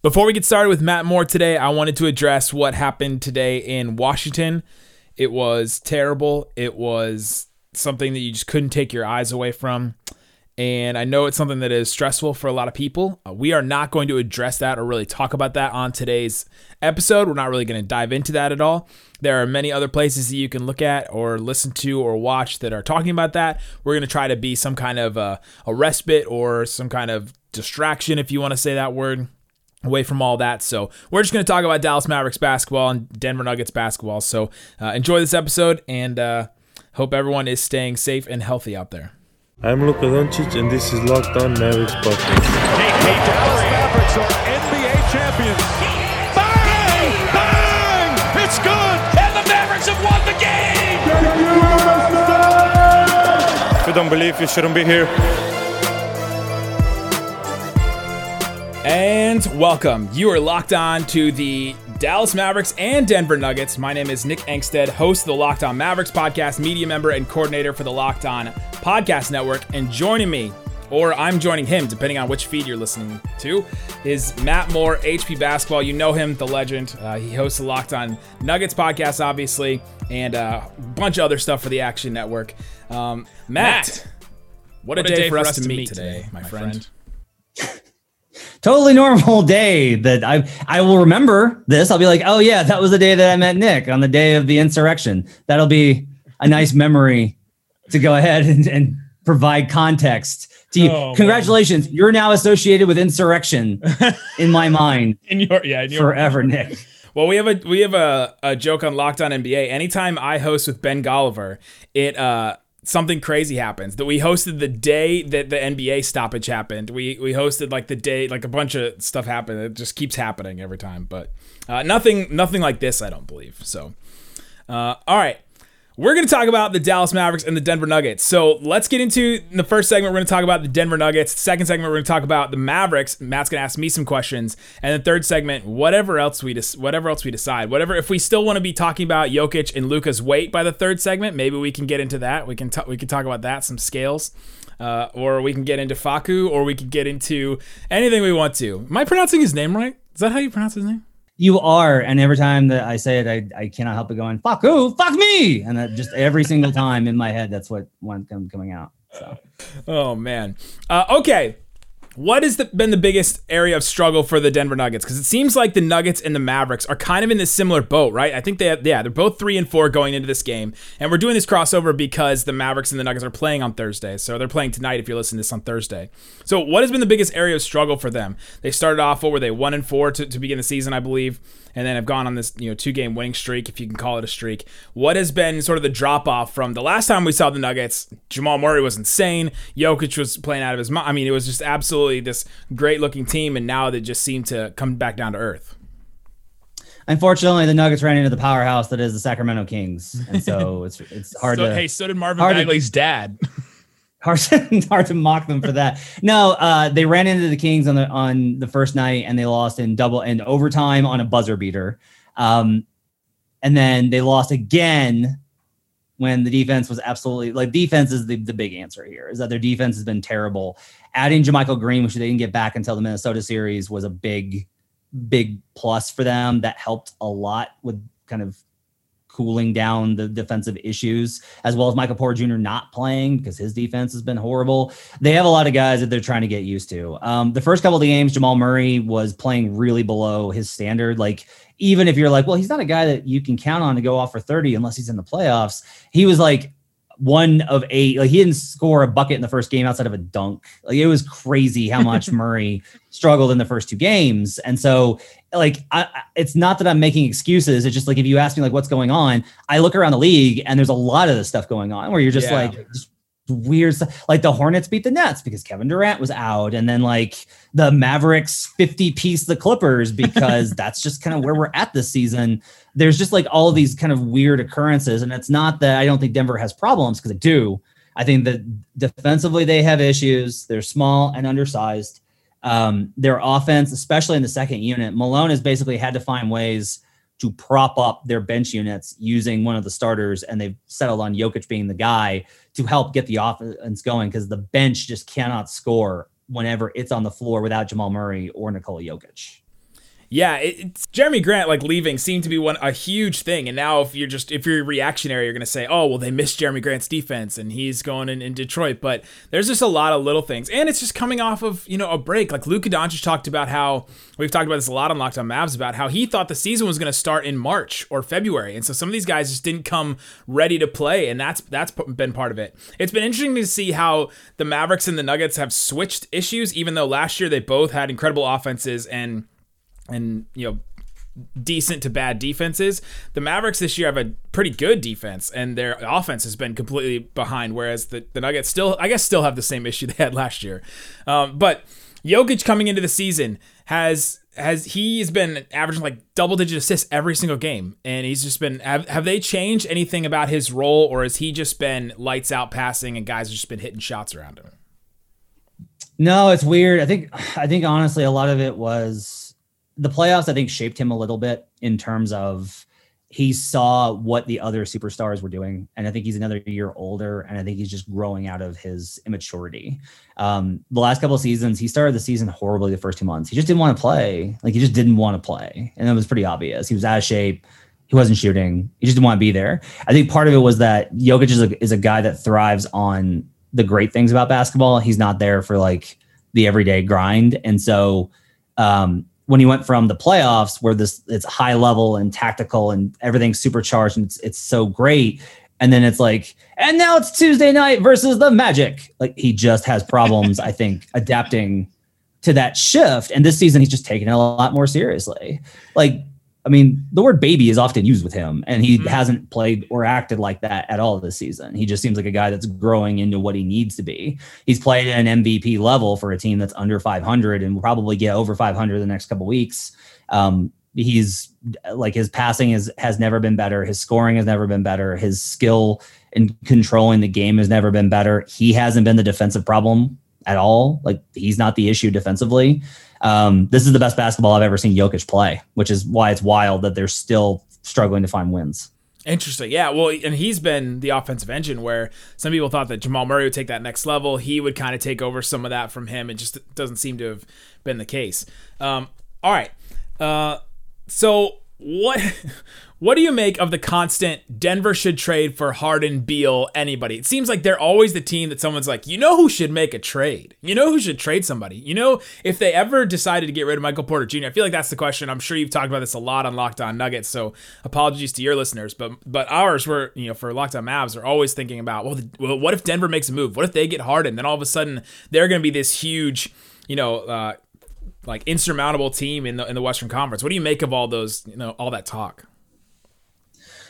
Before we get started with Matt Moore today, I wanted to address what happened today in Washington. It was terrible. It was something that you just couldn't take your eyes away from. And I know it's something that is stressful for a lot of people. Uh, we are not going to address that or really talk about that on today's episode. We're not really going to dive into that at all. There are many other places that you can look at or listen to or watch that are talking about that. We're going to try to be some kind of a, a respite or some kind of distraction, if you want to say that word away from all that. So we're just going to talk about Dallas Mavericks basketball and Denver Nuggets basketball. So uh, enjoy this episode and uh, hope everyone is staying safe and healthy out there. I'm Luka Doncic, and this is Locked On Mavericks podcast. Hey, hey, Dallas Mavericks are NBA champions. Bang! Bang! It's good, and the Mavericks have won the game. If you don't believe, you shouldn't be here. And welcome. You are locked on to the Dallas Mavericks and Denver Nuggets. My name is Nick Angstadt, host of the Locked On Mavericks podcast, media member, and coordinator for the Locked On Podcast Network. And joining me, or I'm joining him, depending on which feed you're listening to, is Matt Moore, HP Basketball. You know him, the legend. Uh, he hosts the Locked On Nuggets podcast, obviously, and uh, a bunch of other stuff for the Action Network. Um, Matt, Matt, what, a, what day, day, for us, to meet today, today my, my friend. friend totally normal day that I I will remember this. I'll be like, oh yeah, that was the day that I met Nick on the day of the insurrection. That'll be a nice memory to go ahead and, and provide context to you. Oh, Congratulations, man. you're now associated with insurrection in my mind. in your yeah, in your forever, Nick. Well, we have a we have a, a joke on Locked On NBA. Anytime I host with Ben Golliver, it uh something crazy happens. That we hosted the day that the NBA stoppage happened. We we hosted like the day like a bunch of stuff happened. It just keeps happening every time. But uh, nothing nothing like this, I don't believe. So, uh, all right. We're going to talk about the Dallas Mavericks and the Denver Nuggets. So let's get into the first segment. We're going to talk about the Denver Nuggets. Second segment, we're going to talk about the Mavericks. Matt's going to ask me some questions, and the third segment, whatever else we whatever else we decide, whatever. If we still want to be talking about Jokic and Luka's weight by the third segment, maybe we can get into that. We can t- we can talk about that, some scales. Uh, or we can get into Facu, or we can get into anything we want to. Am I pronouncing his name right? Is that how you pronounce his name? You are, and every time that I say it, I, I cannot help but going "fuck who, fuck me," and that just every single time in my head, that's what one coming out. So, oh man, uh, okay. What has the, been the biggest area of struggle for the Denver Nuggets? Because it seems like the Nuggets and the Mavericks are kind of in this similar boat, right? I think they, have, yeah, they're both three and four going into this game, and we're doing this crossover because the Mavericks and the Nuggets are playing on Thursday, so they're playing tonight. If you're listening to this on Thursday, so what has been the biggest area of struggle for them? They started off what were they one and four to, to begin the season, I believe and then have gone on this you know two game winning streak, if you can call it a streak. What has been sort of the drop off from the last time we saw the Nuggets? Jamal Murray was insane. Jokic was playing out of his mind. I mean, it was just absolutely this great looking team, and now they just seem to come back down to earth. Unfortunately, the Nuggets ran into the powerhouse that is the Sacramento Kings, and so it's it's hard so, to. Hey, so did Marvin Bagley's to, dad. hard to, hard to mock them for that. No, uh, they ran into the Kings on the on the first night and they lost in double and overtime on a buzzer beater. Um, and then they lost again when the defense was absolutely like defense is the, the big answer here is that their defense has been terrible. Adding JaMychal Green, which they didn't get back until the Minnesota series, was a big, big plus for them. That helped a lot with kind of cooling down the defensive issues, as well as Michael Porter Jr. not playing because his defense has been horrible. They have a lot of guys that they're trying to get used to. Um, the first couple of the games, Jamal Murray was playing really below his standard. Like, even if you're like, well, he's not a guy that you can count on to go off for 30 unless he's in the playoffs, he was like one of eight. Like he didn't score a bucket in the first game outside of a dunk. Like it was crazy how much Murray struggled in the first two games. And so, like, I, it's not that I'm making excuses. It's just like if you ask me like what's going on, I look around the league and there's a lot of this stuff going on where you're just yeah. like just weird stuff. Like the Hornets beat the Nets because Kevin Durant was out, and then like the Mavericks 50 piece the Clippers because that's just kind of where we're at this season there's just like all of these kind of weird occurrences. And it's not that I don't think Denver has problems because they do. I think that defensively they have issues. They're small and undersized. Um, their offense, especially in the second unit, Malone has basically had to find ways to prop up their bench units using one of the starters, and they've settled on Jokic being the guy to help get the offense going because the bench just cannot score whenever it's on the floor without Jamal Murray or Nikola Jokic. Yeah, it's Jerami Grant like leaving seemed to be one a huge thing, and now if you're just if you're reactionary, you're gonna say, oh well, they missed Jerami Grant's defense and he's going in, in Detroit. But there's just a lot of little things, and it's just coming off of you know a break. Like Luka Doncic talked about how we've talked about this a lot on Locked On Mavs about how he thought the season was gonna start in March or February, and so some of these guys just didn't come ready to play, and that's that's been part of it. It's been interesting to see how the Mavericks and the Nuggets have switched issues, even though last year they both had incredible offenses and and you know decent to bad defenses. The Mavericks this year have a pretty good defense, and their offense has been completely behind. Whereas the, the Nuggets still, I guess, still have the same issue they had last year. Um, but Jokic coming into the season has has he's been averaging like double digit assists every single game, and he's just been. Have, have they changed anything about his role, or has he just been lights out passing and guys have just been hitting shots around him? No, it's weird. I think I think honestly, a lot of it was the playoffs, I think, shaped him a little bit in terms of he saw what the other superstars were doing. And I think he's another year older. And I think he's just growing out of his immaturity. Um, the last couple of seasons, he started the season horribly the first two months. He just didn't want to play. Like he just didn't want to play. And it was pretty obvious. He was out of shape. He wasn't shooting. He just didn't want to be there. I think part of it was that Jokic is a, is a guy that thrives on the great things about basketball. He's not there for like the everyday grind. And so, um, when he went from the playoffs where this it's high level and tactical and everything's supercharged and it's it's so great. And then it's like and now it's Tuesday night versus the Magic. Like he just has problems I think adapting to that shift. And this season he's just taking it a lot more seriously. Like I mean, the word baby is often used with him, and he mm-hmm. hasn't played or acted like that at all this season. He just seems like a guy that's growing into what he needs to be. He's played at an MVP level for a team that's under 500 and will probably get over 500 the next couple weeks. Um, he's like his passing is has never been better. His scoring has never been better. His skill in controlling the game has never been better. He hasn't been the defensive problem at all. Like he's not the issue defensively. Um, this is the best basketball I've ever seen Jokic play, which is why it's wild that they're still struggling to find wins. Interesting. Yeah. Well, and he's been the offensive engine where some people thought that Jamal Murray would take that next level. He would kind of take over some of that from him. It just doesn't seem to have been the case. Um, all right. Uh, so what what do you make of the constant Denver should trade for Harden, Beal, anybody? It seems like they're always the team that someone's like, you know who should make a trade? You know who should trade somebody? You know, if they ever decided to get rid of Michael Porter Jr., I feel like that's the question. I'm sure you've talked about this a lot on Locked On Nuggets, so apologies to your listeners, but but ours were, you know, for Locked On Mavs are always thinking about, well, the, well, what if Denver makes a move? What if they get Harden? Then all of a sudden they're going to be this huge, you know, uh, like insurmountable team in the in the Western Conference. What do you make of all those, you know, all that talk?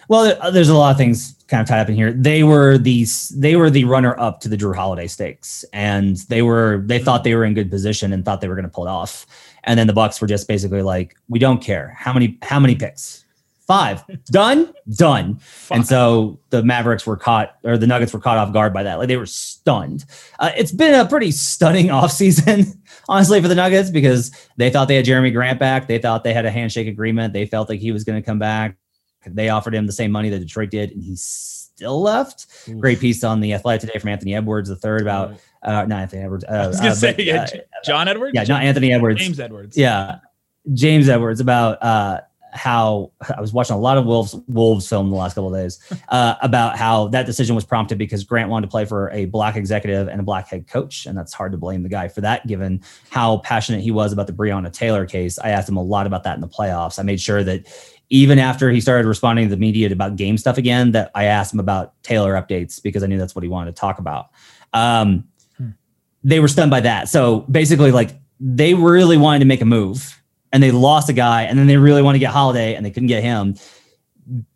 Well, there's a lot of things kind of tied up in here. They were these they were the runner up to the Jrue Holiday stakes, and they were they thought they were in good position and thought they were going to pull it off. And then the Bucks were just basically like, we don't care how many how many picks. Five done, done. Five. And so the Mavericks were caught, or the Nuggets were caught off guard by that. Like they were stunned. Uh, it's been a pretty stunning offseason, honestly, for the Nuggets because they thought they had Jerami Grant back. They thought they had a handshake agreement. They felt like he was going to come back. They offered him the same money that Detroit did, and he still left. Oof. Great piece on the Athletic today from Anthony Edwards, the third about uh, not Anthony Edwards. Uh, I was gonna uh, say but, uh, John Edwards. Yeah, not Anthony Edwards. James Edwards. Yeah, James Edwards about uh, how I was watching a lot of Wolves Wolves film the last couple of days uh, about how that decision was prompted because Grant wanted to play for a black executive and a black head coach, and that's hard to blame the guy for that, given how passionate he was about the Breonna Taylor case. I asked him a lot about that in the playoffs. I made sure that even after he started responding to the media about game stuff again, that I asked him about Taylor updates because I knew that's what he wanted to talk about. Um, hmm. They were stunned by that. So basically, like they really wanted to make a move and they lost a guy, and then they really want to get Holiday and they couldn't get him.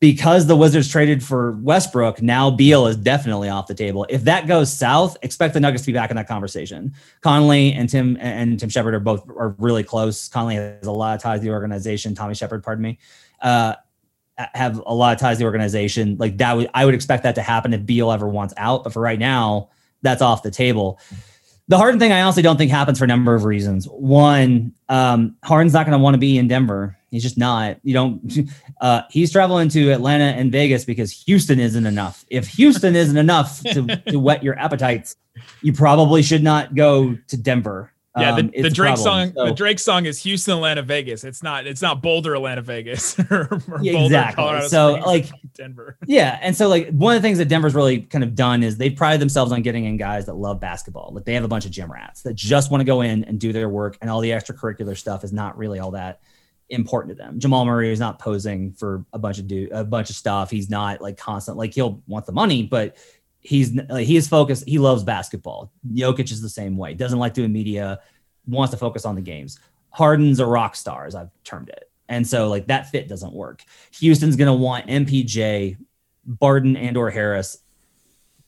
Because the Wizards traded for Westbrook, now Beal is definitely off the table. If that goes south, expect the Nuggets to be back in that conversation. Connelly and Tim and Tim Sheppard are both are really close. Connelly has a lot of ties to the organization. Tommy Sheppard, pardon me uh, have a lot of ties to the organization. Like that I would expect that to happen if Beal ever wants out. But for right now, that's off the table. The Harden thing, I honestly don't think happens for a number of reasons. One, um, Harden's not going to want to be in Denver. He's just not. You don't. Uh, he's traveling to Atlanta and Vegas because Houston isn't enough. If Houston isn't enough to, to whet your appetites, you probably should not go to Denver Yeah, the, um, the Drake song. So- the Drake song is Houston, Atlanta, Vegas. It's not. It's not Boulder, Atlanta, Vegas, or, or Yeah, Boulder, exactly. Colorado So, Springs, like- Denver. Yeah, and so like one of the things that Denver's really kind of done is they pride themselves on getting in guys that love basketball. Like they have a bunch of gym rats that just want to go in and do their work, and all the extracurricular stuff is not really all that important to them. Jamal Murray is not posing for a bunch of do a bunch of stuff. He's not like constant like he'll want the money, but he's like he is focused. He loves basketball. Jokic is the same way. Doesn't like doing media. Wants to focus on the games. Harden's a rock star, as I've termed it. And so like that fit doesn't work. Houston's gonna want MPJ, Barton and or Harris,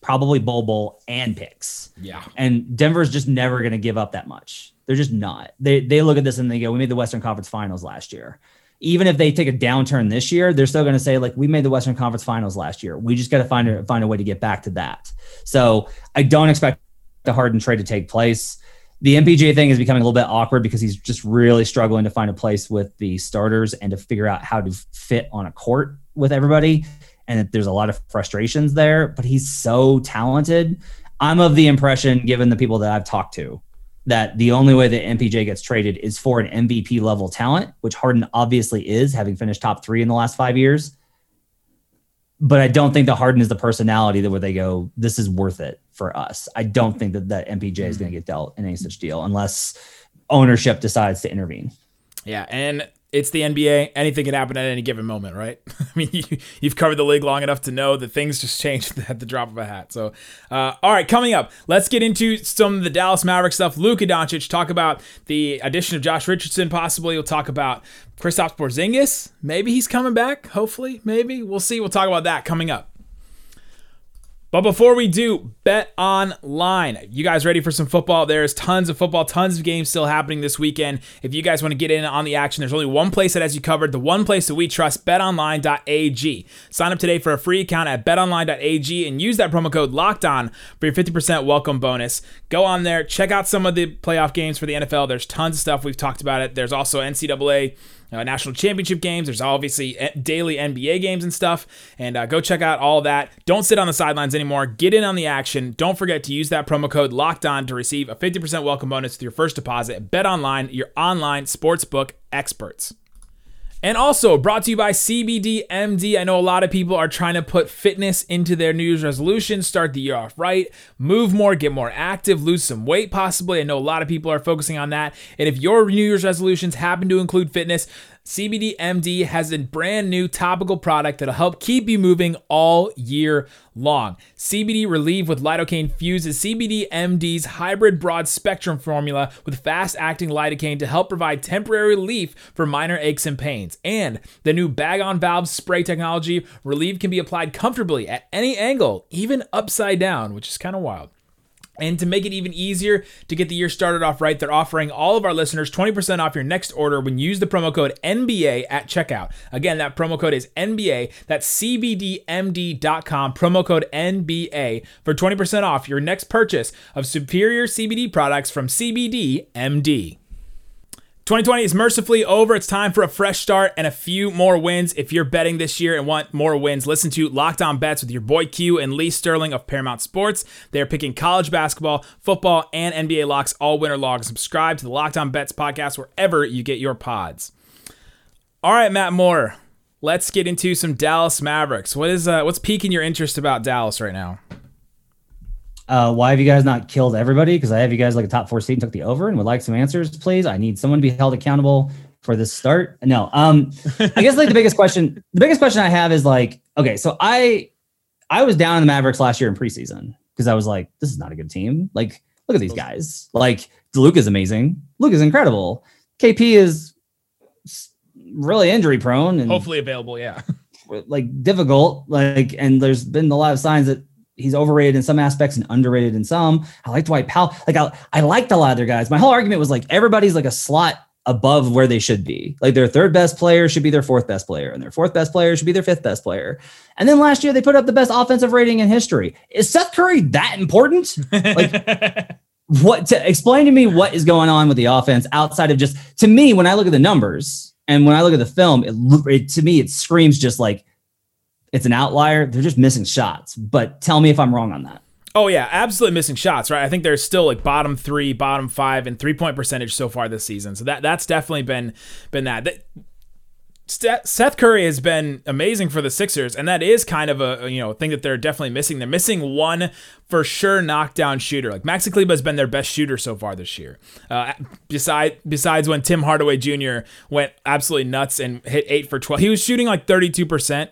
probably Bol and picks. Yeah. And Denver's just never gonna give up that much. They're just not. They they look at this and they go, We made the Western Conference finals last year. Even if they take a downturn this year, they're still gonna say, like, we made the Western Conference finals last year. We just gotta find a find a way to get back to that. So I don't expect the Harden trade to take place. The MPJ thing is becoming a little bit awkward because he's just really struggling to find a place with the starters and to figure out how to fit on a court with everybody. And there's a lot of frustrations there, but he's so talented. I'm of the impression, given the people that I've talked to, that the only way that MPJ gets traded is for an MVP level talent, which Harden obviously is, having finished top three in the last five years. But I don't think that Harden is the personality that where they go, this is worth it for us. I don't think that that MPJ is going to mm. get dealt in any such deal unless ownership decides to intervene. Yeah, and it's the NBA. Anything can happen at any given moment, right? I mean, you, you've covered the league long enough to know that things just change at the drop of a hat. So, uh, all right, coming up, let's get into some of the Dallas Maverick stuff. Luka Doncic, talk about the addition of Josh Richardson, possibly. We'll talk about Kristaps Porzingis. Maybe he's coming back. Hopefully, maybe. We'll see. We'll talk about that coming up. But before we do, bet online. You guys ready for some football? There's tons of football, tons of games still happening this weekend. If you guys want to get in on the action, there's only one place that has you covered, the one place that we trust, betonline.ag. Sign up today for a free account at betonline.ag and use that promo code locked on for your 50% welcome bonus. Go on there, check out some of the playoff games for the NFL. There's tons of stuff. We've talked about it. There's also NCAA uh, national championship games. There's obviously eh, daily NBA games and stuff. And uh, go check out all that. Don't sit on the sidelines anymore. Get in on the action. Don't forget to use that promo code locked on to receive a 50% welcome bonus with your first deposit. Bet online, your online sportsbook experts. And also brought to you by CBD MD. I know a lot of people are trying to put fitness into their New Year's resolutions, start the year off right, move more, get more active, lose some weight possibly. I know a lot of people are focusing on that. And if your New Year's resolutions happen to include fitness, CBD MD has a brand new topical product that'll help keep you moving all year long. CBD Relieve with lidocaine fuses CBD MD's hybrid broad spectrum formula with fast acting lidocaine to help provide temporary relief for minor aches and pains. And the new bag on valve spray technology, Relieve can be applied comfortably at any angle, even upside down, which is kind of wild. And to make it even easier to get the year started off right, they're offering all of our listeners 20% off your next order when you use the promo code NBA at checkout. Again, that promo code is NBA. That's CBDMD.com, promo code NBA for 20% off your next purchase of superior CBD products from CBD MD. 2020 is mercifully over. It's time for a fresh start and a few more wins. If you're betting this year and want more wins, listen to Locked On Bets with your boy Q and Lee Sterling of Paramount Sports. They're picking college basketball, football, and NBA locks all winter long. Subscribe to the Locked On Bets podcast wherever you get your pods. All right, Matt Moore. Let's get into some Dallas Mavericks. What is uh, what's piquing your interest about Dallas right now? Uh, why have you guys not killed everybody? Because I have you guys like a top four seed and took the over and would like some answers, please. I need someone to be held accountable for this start. No, um, I guess like the biggest question, the biggest question I have is like, okay, so I, I was down in the Mavericks last year in preseason because I was like, this is not a good team. Like, look at these guys. Like, Luke is amazing. Luke is incredible. KP is really injury prone and Hopefully available. Yeah. like difficult. Like, and there's been a lot of signs that he's overrated in some aspects and underrated in some. I liked Dwight Powell. Like I, I liked a lot of their guys. My whole argument was like everybody's like a slot above where they should be. Like their third best player should be their fourth best player, and their fourth best player should be their fifth best player. And then last year they put up the best offensive rating in history. Is Seth Curry that important? Like what to explain to me what is going on with the offense outside of just to me when I look at the numbers and when I look at the film, it, it to me it screams just like it's an outlier. They're just missing shots. But tell me if I'm wrong on that. Oh yeah, absolutely missing shots, right? I think they're still like bottom three, bottom five, and three point percentage so far this season. So that that's definitely been been that. that Seth Curry has been amazing for the Sixers, and that is kind of a you know thing that they're definitely missing. They're missing one for sure knockdown shooter. Like Maxi Kleber has been their best shooter so far this year. Uh, besides besides when Tim Hardaway Jr. went absolutely nuts and hit eight for twelve, he was shooting like thirty two percent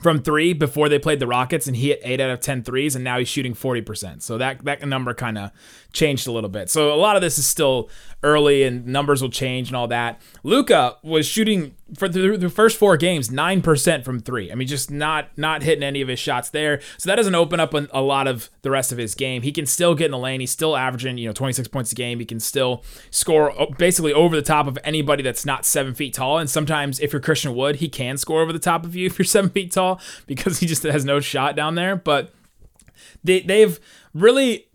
from three before they played the Rockets, and he hit eight out of 10 threes, and now he's shooting 40%. So that, that number kind of changed a little bit. So a lot of this is still early, and numbers will change and all that. Luka was shooting for the, first four games, nine percent from three. I mean, just not not hitting any of his shots there. So that doesn't open up a lot of the rest of his game. He can still get in the lane. He's still averaging you know 26 points a game. He can still score uh, basically over the top of anybody that's not seven feet tall. And sometimes if you're Christian Wood, he can score over the top of you if you're seven feet tall because he just has no shot down there. But they they've really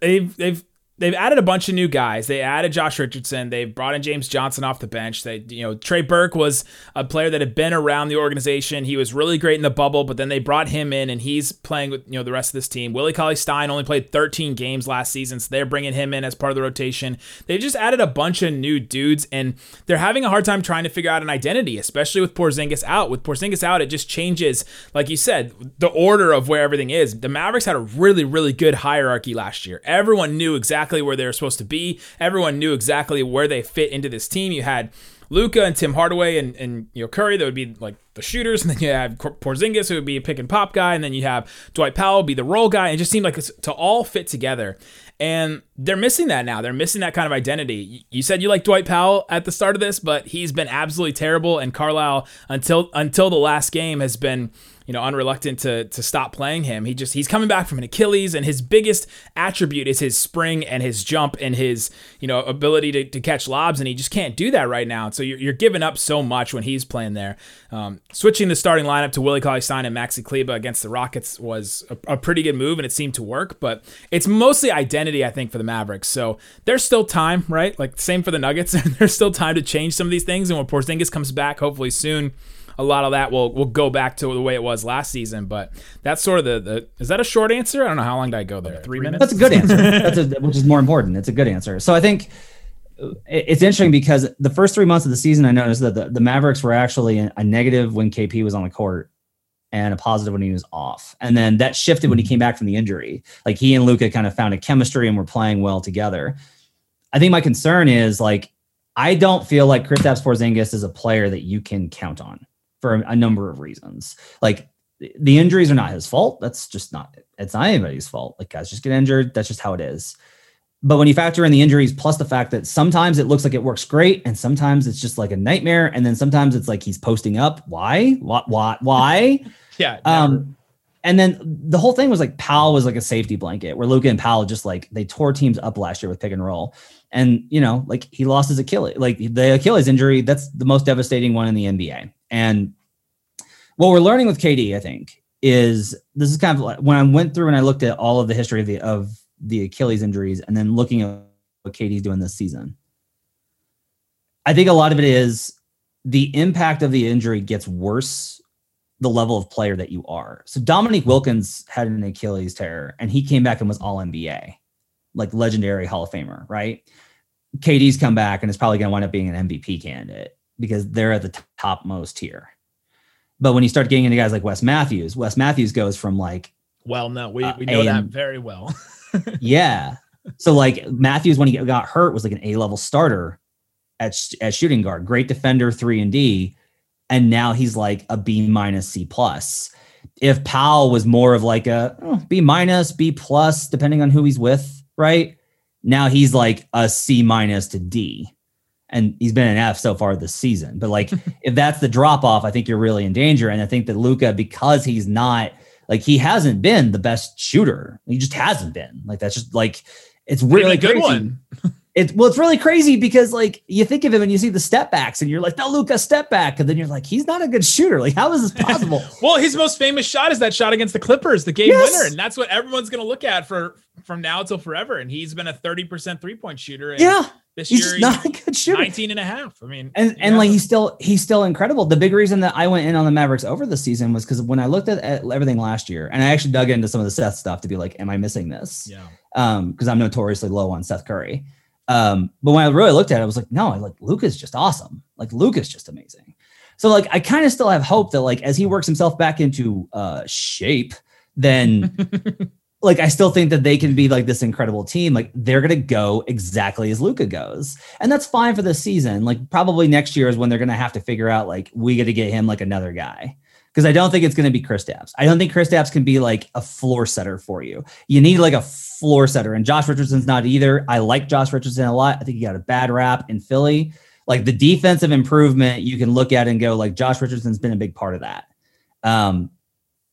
they've they've they've added a bunch of new guys. They added Josh Richardson. They've brought in James Johnson off the bench. They, you know, Trey Burke was a player that had been around the organization. He was really great in the bubble, but then they brought him in, and he's playing with you know the rest of this team. Willie Cauley Stein only played 13 games last season, so they're bringing him in as part of the rotation. They just added a bunch of new dudes, and they're having a hard time trying to figure out an identity, especially with Porzingis out. With Porzingis out, it just changes, like you said, the order of where everything is. The Mavericks had a really, really good hierarchy last year. Everyone knew exactly exactly where they were supposed to be. Everyone knew exactly where they fit into this team. You had Luka and Tim Hardaway and, and you know Curry that would be like the shooters, and then you have Porzingis who would be a pick and pop guy, and then you have Dwight Powell be the role guy. It just seemed like it's to all fit together, and they're missing that now. They're missing that kind of identity. You said you like Dwight Powell at the start of this, but he's been absolutely terrible, and Carlisle until until the last game has been you know, unreluctant to to stop playing him. He just he's coming back from an Achilles, and his biggest attribute is his spring and his jump and his you know ability to, to catch lobs, and he just can't do that right now. So you're, you're giving up so much when he's playing there. Um, switching the starting lineup to Willie Cauley Stein and Maxi Kleber against the Rockets was a, a pretty good move, and it seemed to work. But it's mostly identity, I think, for the Mavericks. So there's still time, right? Like same for the Nuggets. there's still time to change some of these things, and when Porzingis comes back, hopefully soon a lot of that will will go back to the way it was last season. But that's sort of the, the is that a short answer? I don't know how long did I go there. Three minutes. That's a good answer. That's a, which is more important. It's a good answer. So I think uh, it's interesting because the first three months of the season, I noticed that the, the Mavericks were actually a negative when KP was on the court and a positive when he was off. And then that shifted when he came back from the injury. Like he and Luka kind of found a chemistry and were playing well together. I think my concern is like I don't feel like Kristaps Porzingis is a player that you can count on for a number of reasons. Like the injuries are not his fault. That's just not it's not anybody's fault. Like guys just get injured. That's just how it is. But when you factor in the injuries plus the fact that sometimes it looks like it works great and sometimes it's just like a nightmare and then sometimes it's like he's posting up. Why? What why why? yeah. Never. Um and then the whole thing was like Powell was like a safety blanket where Luka and Powell just like they tore teams up last year with pick and roll. And you know, like he lost his Achilles, like the Achilles injury, that's the most devastating one in the NBA. And what we're learning with KD, I think, is this is kind of like when I went through and I looked at all of the history of the of the Achilles injuries and then looking at what KD's doing this season. I think a lot of it is the impact of the injury gets worse the level of player that you are. So Dominique Wilkins had an Achilles tear and he came back and was all NBA, like legendary Hall of Famer, right? KD's come back and is probably going to wind up being an MVP candidate because they're at the top most tier. But when you start getting into guys like Wes Matthews, Wes Matthews goes from like well, no, we, we know uh, that very well. yeah. So like Matthews, when he got hurt, was like an A level starter at at shooting guard, great defender, three and D, and now he's like a B minus C plus. If Powell was more of like a oh, B minus, B plus, depending on who he's with, right? Now he's like a C minus to D and he's been an F so far this season. But like, if that's the drop off, I think you're really in danger. And I think that Luka, because he's not like he hasn't been the best shooter, he just hasn't been. Like that's just like it's really good crazy. one. It's well, it's really crazy because like you think of him and you see the step backs and you're like, no, Luka, step back, and then you're like, he's not a good shooter. Like, how is this possible? well, his most famous shot is that shot against the Clippers, the game yes. winner, and that's what everyone's gonna look at for from now till forever. And he's been a 30% three point shooter. And yeah This He's year, just not a good shooter. 19 and a half. I mean, and and like he's still he's still incredible. The big reason that I went in on the Mavericks over the season was because when I looked at, at everything last year, and I actually dug into some of the Seth stuff to be like, am I missing this? yeah. Um, because I'm notoriously low on Seth Curry. Um, but when I really looked at it, I was like, no, I like Luka's just awesome. Like Luka's just amazing. So like I kind of still have hope that like as he works himself back into uh shape, then like I still think that they can be like this incredible team. Like they're gonna go exactly as Luka goes, and that's fine for this season. Like probably next year is when they're gonna have to figure out like we got to get him like another guy because I don't think it's gonna be Kristaps. I don't think Kristaps can be like a floor setter for you. You need like a floor setter, and Josh Richardson's not either. I like Josh Richardson a lot. I think he got a bad rap in Philly. Like the defensive improvement, you can look at and go like Josh Richardson's been a big part of that. Um,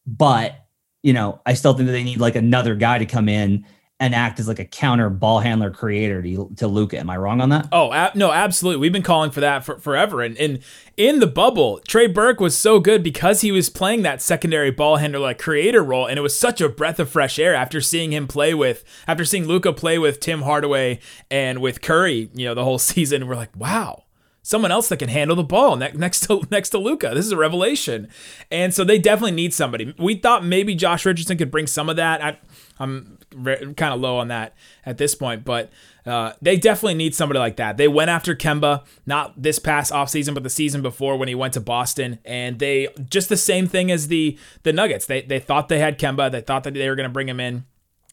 but you know, I still think that they need like another guy to come in and act as like a counter ball handler creator to, to Luka. Am I wrong on that? Oh ab- no, absolutely. We've been calling for that for forever. And, and in the bubble, Trey Burke was so good because he was playing that secondary ball handler like creator role, and it was such a breath of fresh air after seeing him play with after seeing Luka play with Tim Hardaway and with Curry. You know, the whole season. We're like, wow. Someone else that can handle the ball ne- next to next to Luka. This is a revelation, and so they definitely need somebody. We thought maybe Josh Richardson could bring some of that. I, I'm re- kind of low on that at this point, but uh, they definitely need somebody like that. They went after Kemba, not this past offseason, but the season before when he went to Boston, and they just the same thing as the the Nuggets. They they thought they had Kemba, they thought that they were going to bring him in.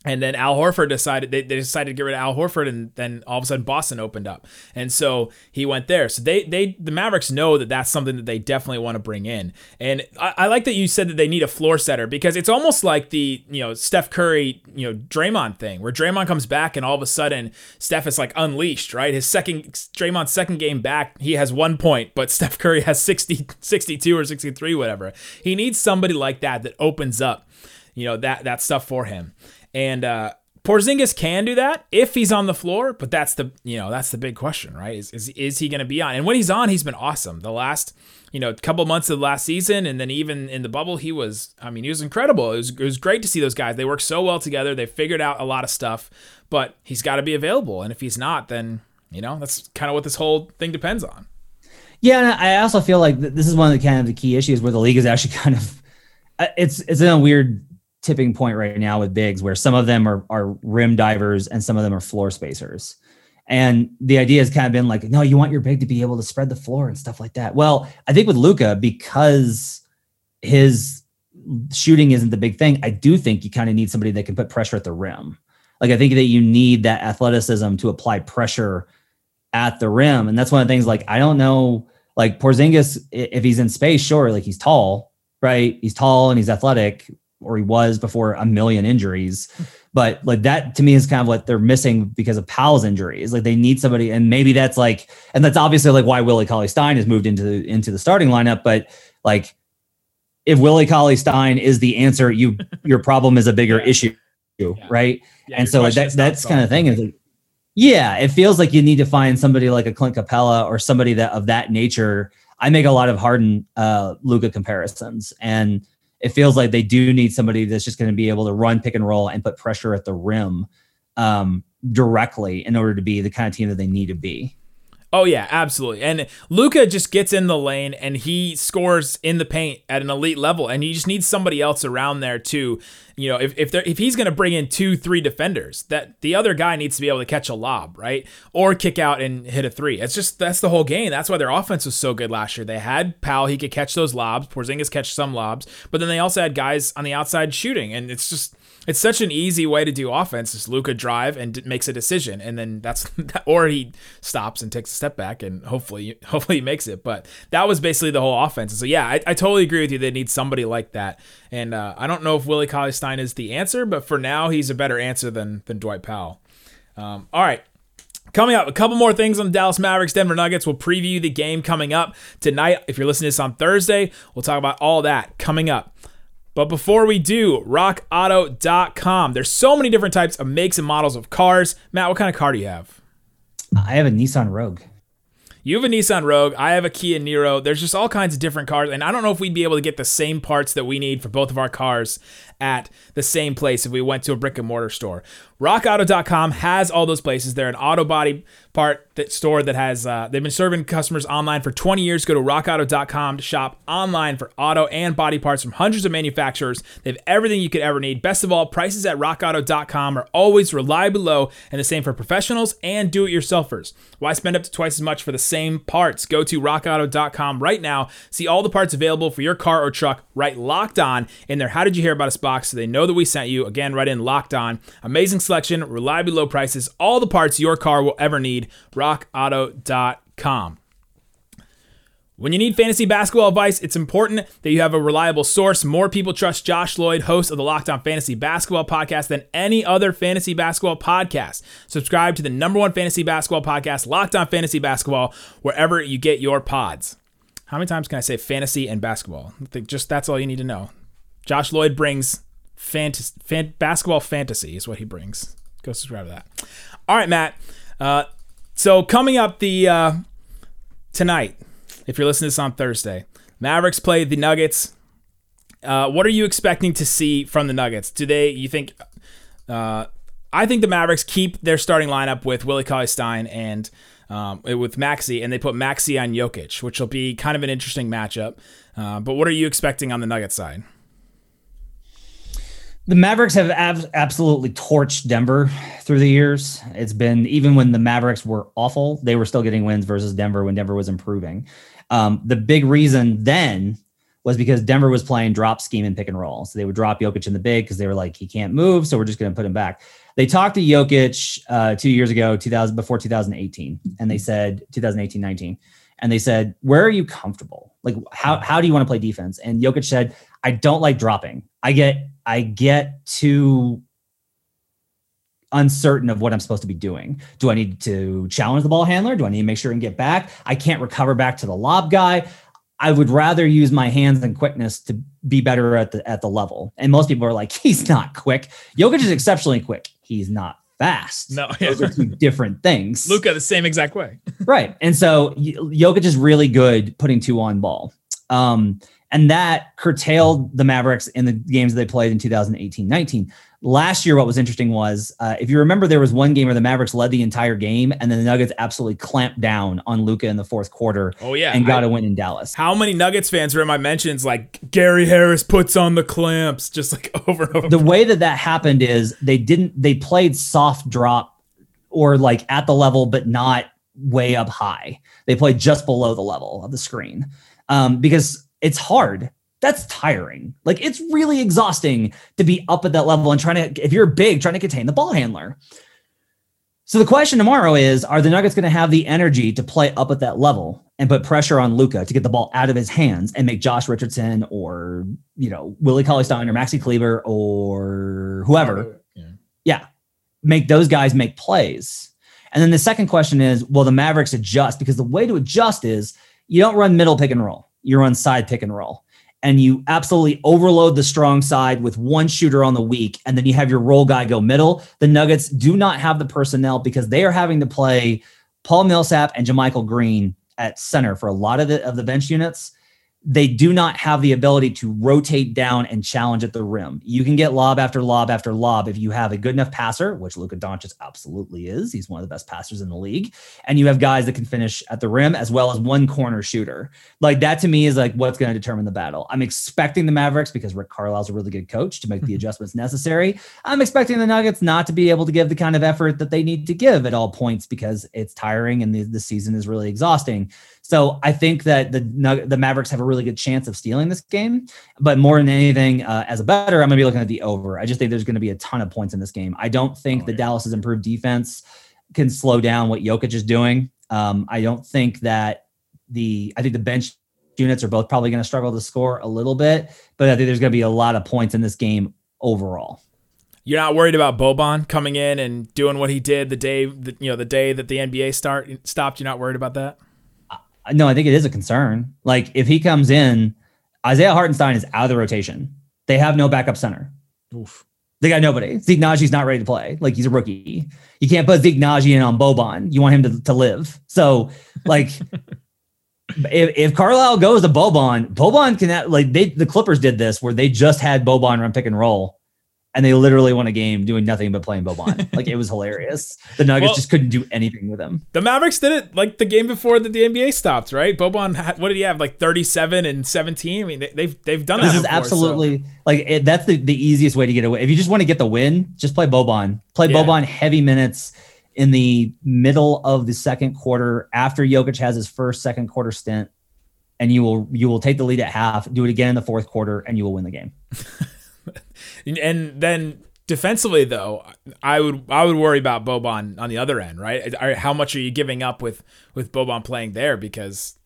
And then Al Horford decided they, they decided to get rid of Al Horford, and then all of a sudden Boston opened up, and so he went there. So they they the Mavericks know that that's something that they definitely want to bring in. And I, I like that you said that they need a floor setter because it's almost like the you know Steph Curry you know Draymond thing where Draymond comes back and all of a sudden Steph is like unleashed, right? His second Draymond's second game back, he has one point, but Steph Curry has 60, 62 or 63, whatever. He needs somebody like that that opens up you know that that stuff for him. And uh, Porzingis can do that if he's on the floor, but that's the you know that's the big question, right? Is is, is he going to be on? And when he's on, he's been awesome. The last you know couple months of last season, and then even in the bubble, he was I mean he was incredible. It was it was great to see those guys. They work so well together. They figured out a lot of stuff, but he's got to be available. And if he's not, then you know that's kind of what this whole thing depends on. Yeah, and I also feel like this is one of the kind of the key issues where the league is actually kind of uh, it's it's in a weird tipping point right now with bigs where some of them are are rim divers and some of them are floor spacers. And the idea has kind of been like, no, you want your big to be able to spread the floor and stuff like that. Well, I think with Luka, because his shooting isn't the big thing, I do think you kind of need somebody that can put pressure at the rim. Like I think that you need that athleticism to apply pressure at the rim. And that's one of the things like I don't know, like Porzingis, if he's in space, sure, like he's tall, right? He's tall and he's athletic, or he was before a million injuries. But like that to me is kind of what they're missing because of Powell's injuries. Like they need somebody, and maybe that's like, and that's obviously like why Willie Cauley Stein has moved into the into the starting lineup. But like if Willie Cauley Stein is the answer, you your problem is a bigger Yeah. issue, right? Yeah, and so like, that that's kind of thing is like, yeah, it feels like you need to find somebody like a Clint Capela or somebody that of that nature. I make a lot of Harden uh Luka comparisons and it feels like they do need somebody that's just going to be able to run pick and roll and put pressure at the rim um directly in order to be the kind of team that they need to be. Oh yeah, absolutely. And Luka just gets in the lane and he scores in the paint at an elite level. And you just need somebody else around there too. You know, if if, if he's going to bring in two, three defenders, that the other guy needs to be able to catch a lob, right, or kick out and hit a three. It's just that's the whole game. That's why their offense was so good last year. They had Powell, he could catch those lobs. Porzingis catch some lobs, but then they also had guys on the outside shooting, and it's just it's such an easy way to do offense. Just Luka drive and d- makes a decision, and then that's or he stops and takes a step back, and hopefully hopefully he makes it. But that was basically the whole offense. So yeah, I, I totally agree with you. They need somebody like that, and uh, I don't know if Willie Cauley Stein is the answer, but for now he's a better answer than than Dwight Powell. Um, all right. Coming up, a couple more things on the Dallas Mavericks, Denver Nuggets. We'll preview the game coming up tonight. If you're listening to this on Thursday, we'll talk about all that coming up. But before we do, rockauto.com. There's so many different types of makes and models of cars. Matt, what kind of car do you have? I have a Nissan Rogue. You have a Nissan Rogue. I have a Kia Niro. There's just all kinds of different cars, and I don't know if we'd be able to get the same parts that we need for both of our cars at the same place if we went to a brick and mortar store. RockAuto.com has all those places. They're an auto body part that store that has uh, they've been serving customers online for 20 years. Go to RockAuto.com to shop online for auto and body parts from hundreds of manufacturers. They have everything you could ever need. Best of all, prices at RockAuto.com are always reliably low, and the same for professionals and do-it-yourselfers. Why spend up to twice as much for the same parts? Go to RockAuto.com right now. See all the parts available for your car or truck. Right, locked on in there. How Did You Hear About Us box, so they know that we sent you. Again, right in locked on. Amazing selection, reliably low prices, all the parts your car will ever need. RockAuto.com. When you need fantasy basketball advice, it's important that you have a reliable source. More people trust Josh Lloyd, host of the Locked On Fantasy Basketball Podcast, than any other fantasy basketball podcast. Subscribe to the number one fantasy basketball podcast, Locked On Fantasy Basketball, wherever you get your pods. How many times can I say fantasy and basketball? Just that's all you need to know. Josh Lloyd brings basketball fantasy is what he brings. Go subscribe to that. All right, Matt. Uh, so coming up the uh, tonight, if you're listening to this on Thursday, Mavericks play the Nuggets. Uh, what are you expecting to see from the Nuggets? Do they? You think? Uh, I think the Mavericks keep their starting lineup with Willie Cauley Stein and um, with Maxi, and they put Maxi on Jokic, which will be kind of an interesting matchup. Uh, but what are you expecting on the Nuggets side? The Mavericks have ab- absolutely torched Denver through the years. It's been even when the Mavericks were awful, they were still getting wins versus Denver when Denver was improving. Um, the big reason then was because Denver was playing drop scheme and pick and roll. So they would drop Jokic in the big because they were like, he can't move, so we're just going to put him back. They talked to Jokic uh, two years ago, 2000 before 2018, and they said 2018, 19, and they said, where are you comfortable? Like, how how do you want to play defense? And Jokic said, I don't like dropping. I get I get too uncertain of what I'm supposed to be doing. Do I need to challenge the ball handler? Do I need to make sure and get back? I can't recover back to the lob guy. I would rather use my hands and quickness to be better at the at the level. And most people are like, he's not quick. Jokic is exceptionally quick. He's not fast. No, yeah. those are two different things. Luka the same exact way. right. And so Jokic is really good putting two on ball. Um, and that curtailed the Mavericks in the games they played in 2018 19. Last year, what was interesting was uh, if you remember, there was one game where the Mavericks led the entire game, and then the Nuggets absolutely clamped down on Luka in the fourth quarter. Oh yeah, and got I, a win in Dallas. How many Nuggets fans were in my mentions like Gary Harris puts on the clamps, just like over and over? The way that that happened is they didn't they played soft drop or like at the level, but not way up high. They played just below the level of the screen um, because it's hard that's tiring. Like it's really exhausting to be up at that level and trying to, if you're big, trying to contain the ball handler. So the question tomorrow is: Are the Nuggets going to have the energy to play up at that level and put pressure on Luka to get the ball out of his hands and make Josh Richardson or you know Willie Cauley Stein or Maxi Kleber or whoever, yeah. yeah, make those guys make plays? And then the second question is: Will the Mavericks adjust? Because the way to adjust is you don't run middle pick and roll; you run side pick and roll and you absolutely overload the strong side with one shooter on the weak, and then you have your roll guy go middle. The Nuggets do not have the personnel because they are having to play Paul Millsap and JaMychal Green at center for a lot of the of the bench units they do not have the ability to rotate down and challenge at the rim. You can get lob after lob after lob if you have a good enough passer, which Luka Doncic absolutely is. He's one of the best passers in the league, and you have guys that can finish at the rim as well as one corner shooter. Like that to me is like what's going to determine the battle. I'm expecting the Mavericks because Rick Carlisle's a really good coach to make the adjustments necessary. I'm expecting the Nuggets not to be able to give the kind of effort that they need to give at all points because it's tiring and the, the season is really exhausting. So I think that the the Mavericks have a really good chance of stealing this game. But more than anything, uh, as a better, I'm going to be looking at the over. I just think there's going to be a ton of points in this game. I don't think oh, the yeah. Dallas's improved defense can slow down what Jokic is doing. Um, I don't think that the I think the bench units are both probably going to struggle to score a little bit, but I think there's going to be a lot of points in this game overall. You're not worried about Boban coming in and doing what he did the day that you know the day that the NBA start stopped. You're not worried about that no, I think it is a concern. Like if he comes in, Isaiah Hartenstein is out of the rotation. They have no backup center. Oof. They got nobody. Zeke Nnaji's not ready to play. Like he's a rookie. You can't put Zeke Naji in on Boban. You want him to, to live. So like if, if Carlisle goes to Boban, Boban can like they the Clippers did this where they just had Boban run pick and roll and they literally won a game doing nothing but playing Boban. like it was hilarious. The Nuggets Well- just couldn't do anything with him. The Mavericks did it like the game before that the NBA stopped, right? Boban, had, what did he have? Like 37 and 17. I mean, they, they've they've done This that. is before, so- absolutely like it, that's the, the easiest way to get away. If you just want to get the win, just play Boban. Play Yeah. Boban heavy minutes in the middle of the second quarter after Jokic has his first second quarter stint, and you will you will take the lead at half. Do it again in the fourth quarter, and you will win the game. And then defensively, though, I would I would worry about Boban on the other end, right? How much are you giving up with with Boban playing there? Because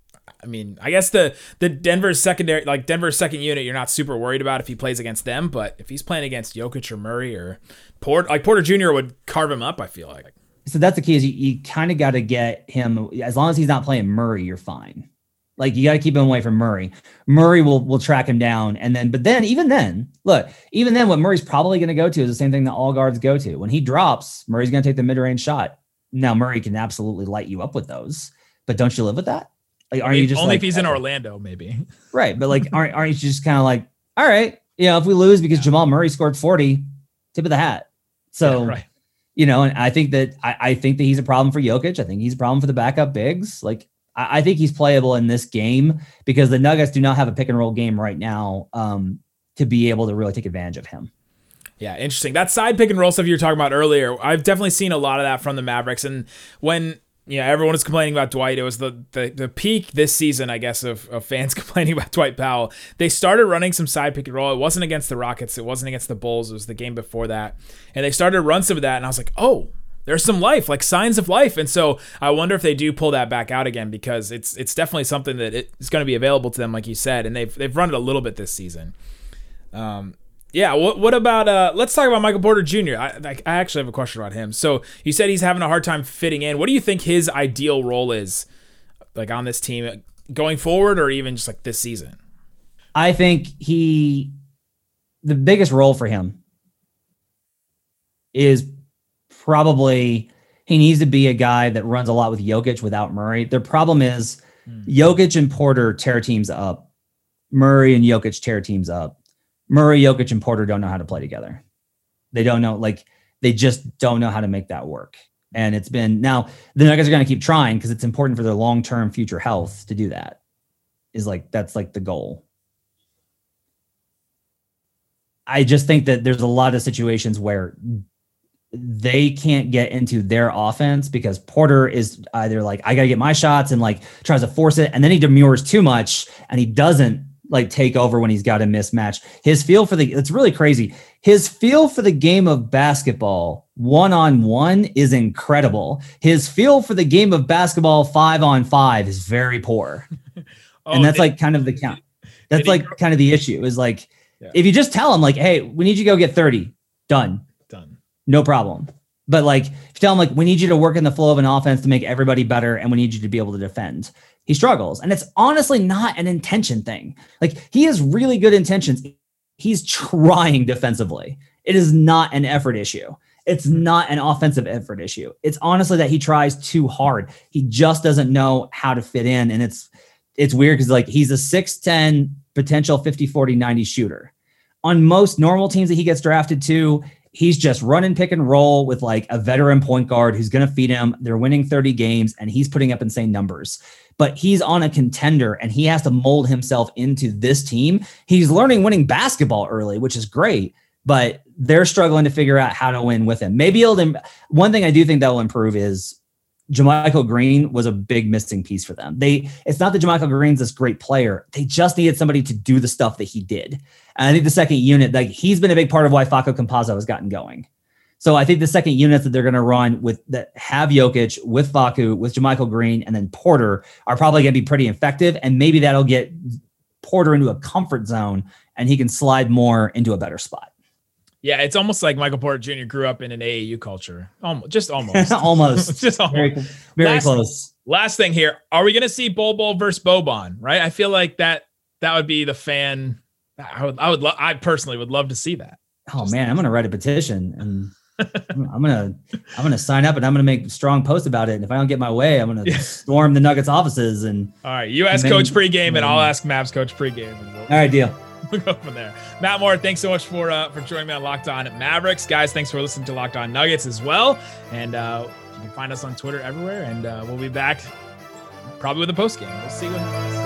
I mean, I guess the the Denver's secondary, like Denver's second unit, you're not super worried about if he plays against them, but if he's playing against Jokic or Murray or Port, like Porter Jr. would carve him up. I feel like. So that's the key is you, you kind of got to get him as long as he's not playing Murray, you're fine. Like you got to keep him away from Murray. Murray will will track him down, and then but then even then, look, even then, what Murray's probably going to go to is the same thing that all guards go to. When he drops, Murray's going to take the mid range shot. Now Murray can absolutely light you up with those, but don't you live with that? Like, aren't you just only like, if he's in Orlando, maybe. right? But like, aren't aren't you just kind of like, all right, you know, if we lose because Jamal Murray scored forty, tip of the hat. So Yeah, right. you know, and I think that I, I think that he's a problem for Jokic. I think he's a problem for the backup bigs. Like I, I think he's playable in this game because the Nuggets do not have a pick and roll game right now um, to be able to really take advantage of him. Yeah, interesting. That side pick and roll stuff you were talking about earlier, I've definitely seen a lot of that from the Mavericks. And when you know everyone was complaining about Dwight, it was the the, the peak this season, I guess, of, of fans complaining about Dwight Powell. They started running some side pick and roll. It wasn't against the Rockets, it wasn't against the Bulls, it was the game before that. And they started to run some of that, and I was like, oh, there's some life, like signs of life. And so I wonder if they do pull that back out again because it's it's definitely something that it's going to be available to them, like you said, and they've they've run it a little bit this season. Um, yeah. What What about? Uh, let's talk about Michael Porter Jr. I, I I actually have a question about him. So you said he's having a hard time fitting in. What do you think his ideal role is, like on this team going forward, or even just like this season? I think he, the biggest role for him is probably he needs to be a guy that runs a lot with Jokic without Murray. Their problem is hmm. Jokic and Porter tear teams up. Murray and Jokic tear teams up. Murray, Jokic, and Porter don't know how to play together. They don't know, like, they just don't know how to make that work. And it's been now the Nuggets are going to keep trying because it's important for their long term future health to do that. Is like, that's like the goal. I just think that there's a lot of situations where they can't get into their offense because Porter is either like, I got to get my shots and like tries to force it. And then he demurs too much and he doesn't like take over when he's got a mismatch. His feel for the, it's really crazy. His feel for the game of basketball one on one is incredible. His feel for the game of basketball five on five is very poor. Oh, and that's they- like kind of the count. That's did he like kind of the issue is like, Yeah. if you just tell him like, Hey, we need you to go get 30 done done. No problem. But like, if you tell him like, we need you to work in the flow of an offense to make everybody better, and we need you to be able to defend, he struggles. And it's honestly not an intention thing. Like, he has really good intentions. He's trying defensively. It is not an effort issue. It's not an offensive effort issue. It's honestly that he tries too hard. He just doesn't know how to fit in. And it's it's weird because like he's a 6'10 potential 50, 40, 90 shooter. On most normal teams that he gets drafted to, he's just running pick and roll with like a veteran point guard who's going to feed him. They're winning 30 games and he's putting up insane numbers. But he's on a contender and he has to mold himself into this team. He's learning winning basketball early, which is great, but they're struggling to figure out how to win with him. Maybe he'll, one thing I do think that will improve is JaMychal Green was a big missing piece for them. They it's not that JaMychal Green's this great player. They just needed somebody to do the stuff that he did. And I think the second unit, like he's been a big part of why Facu Campazzo has gotten going. So I think the second units that they're going to run with that have Jokic with Facu, with JaMychal Green, and then Porter are probably going to be pretty effective. And maybe that'll get Porter into a comfort zone and he can slide more into a better spot. Yeah, it's almost like Michael Porter Jr. grew up in an AAU culture. Almost, just almost. almost. just almost. Very, very Last- close. Last thing here, are we going to see Bol Bol versus Boban? Right? I feel like that that would be the fan. I would, I would, lo- I personally would love to see that. Oh man, I'm gonna write a petition and I'm gonna I'm gonna sign up and I'm gonna make strong posts about it. And if I don't get my way, I'm gonna Yeah. storm the Nuggets offices and All right, you ask And Coach pregame, and I'll ask Mavs Coach pregame. And we'll, all right, deal. We'll go from there. Matt Moore, thanks so much for uh, for joining me on Locked On Mavericks, guys. Thanks for listening to Locked On Nuggets as well. And uh, you can find us on Twitter everywhere. And uh, we'll be back probably with a post game. We'll see what happens.